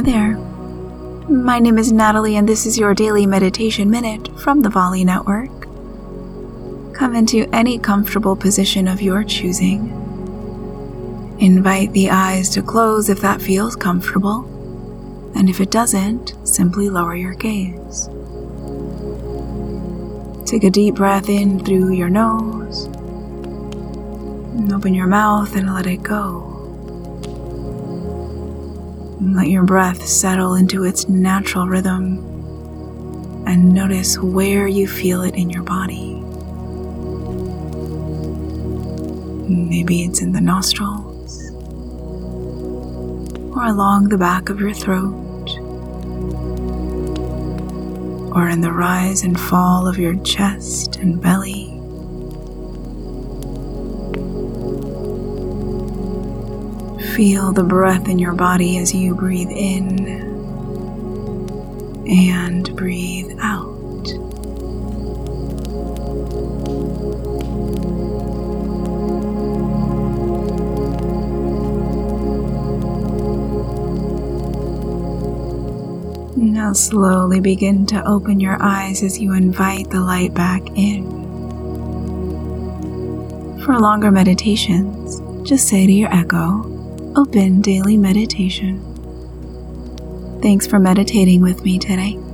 there. My name is Natalie, and this is your daily meditation minute from the Volley Network. Come into any comfortable position of your choosing. Invite the eyes to close if that feels comfortable, and if it doesn't, simply lower your gaze. Take a deep breath in through your nose, and open your mouth and let it go. Let your breath settle into its natural rhythm and notice where you feel it in your body. Maybe it's in the nostrils or along the back of your throat or in the rise and fall of your chest and belly. Feel the breath in your body as you breathe in and breathe out. Now slowly begin to open your eyes as you invite the light back in. For longer meditations, just say to your echo, Open Daily Meditation. Thanks for meditating with me today.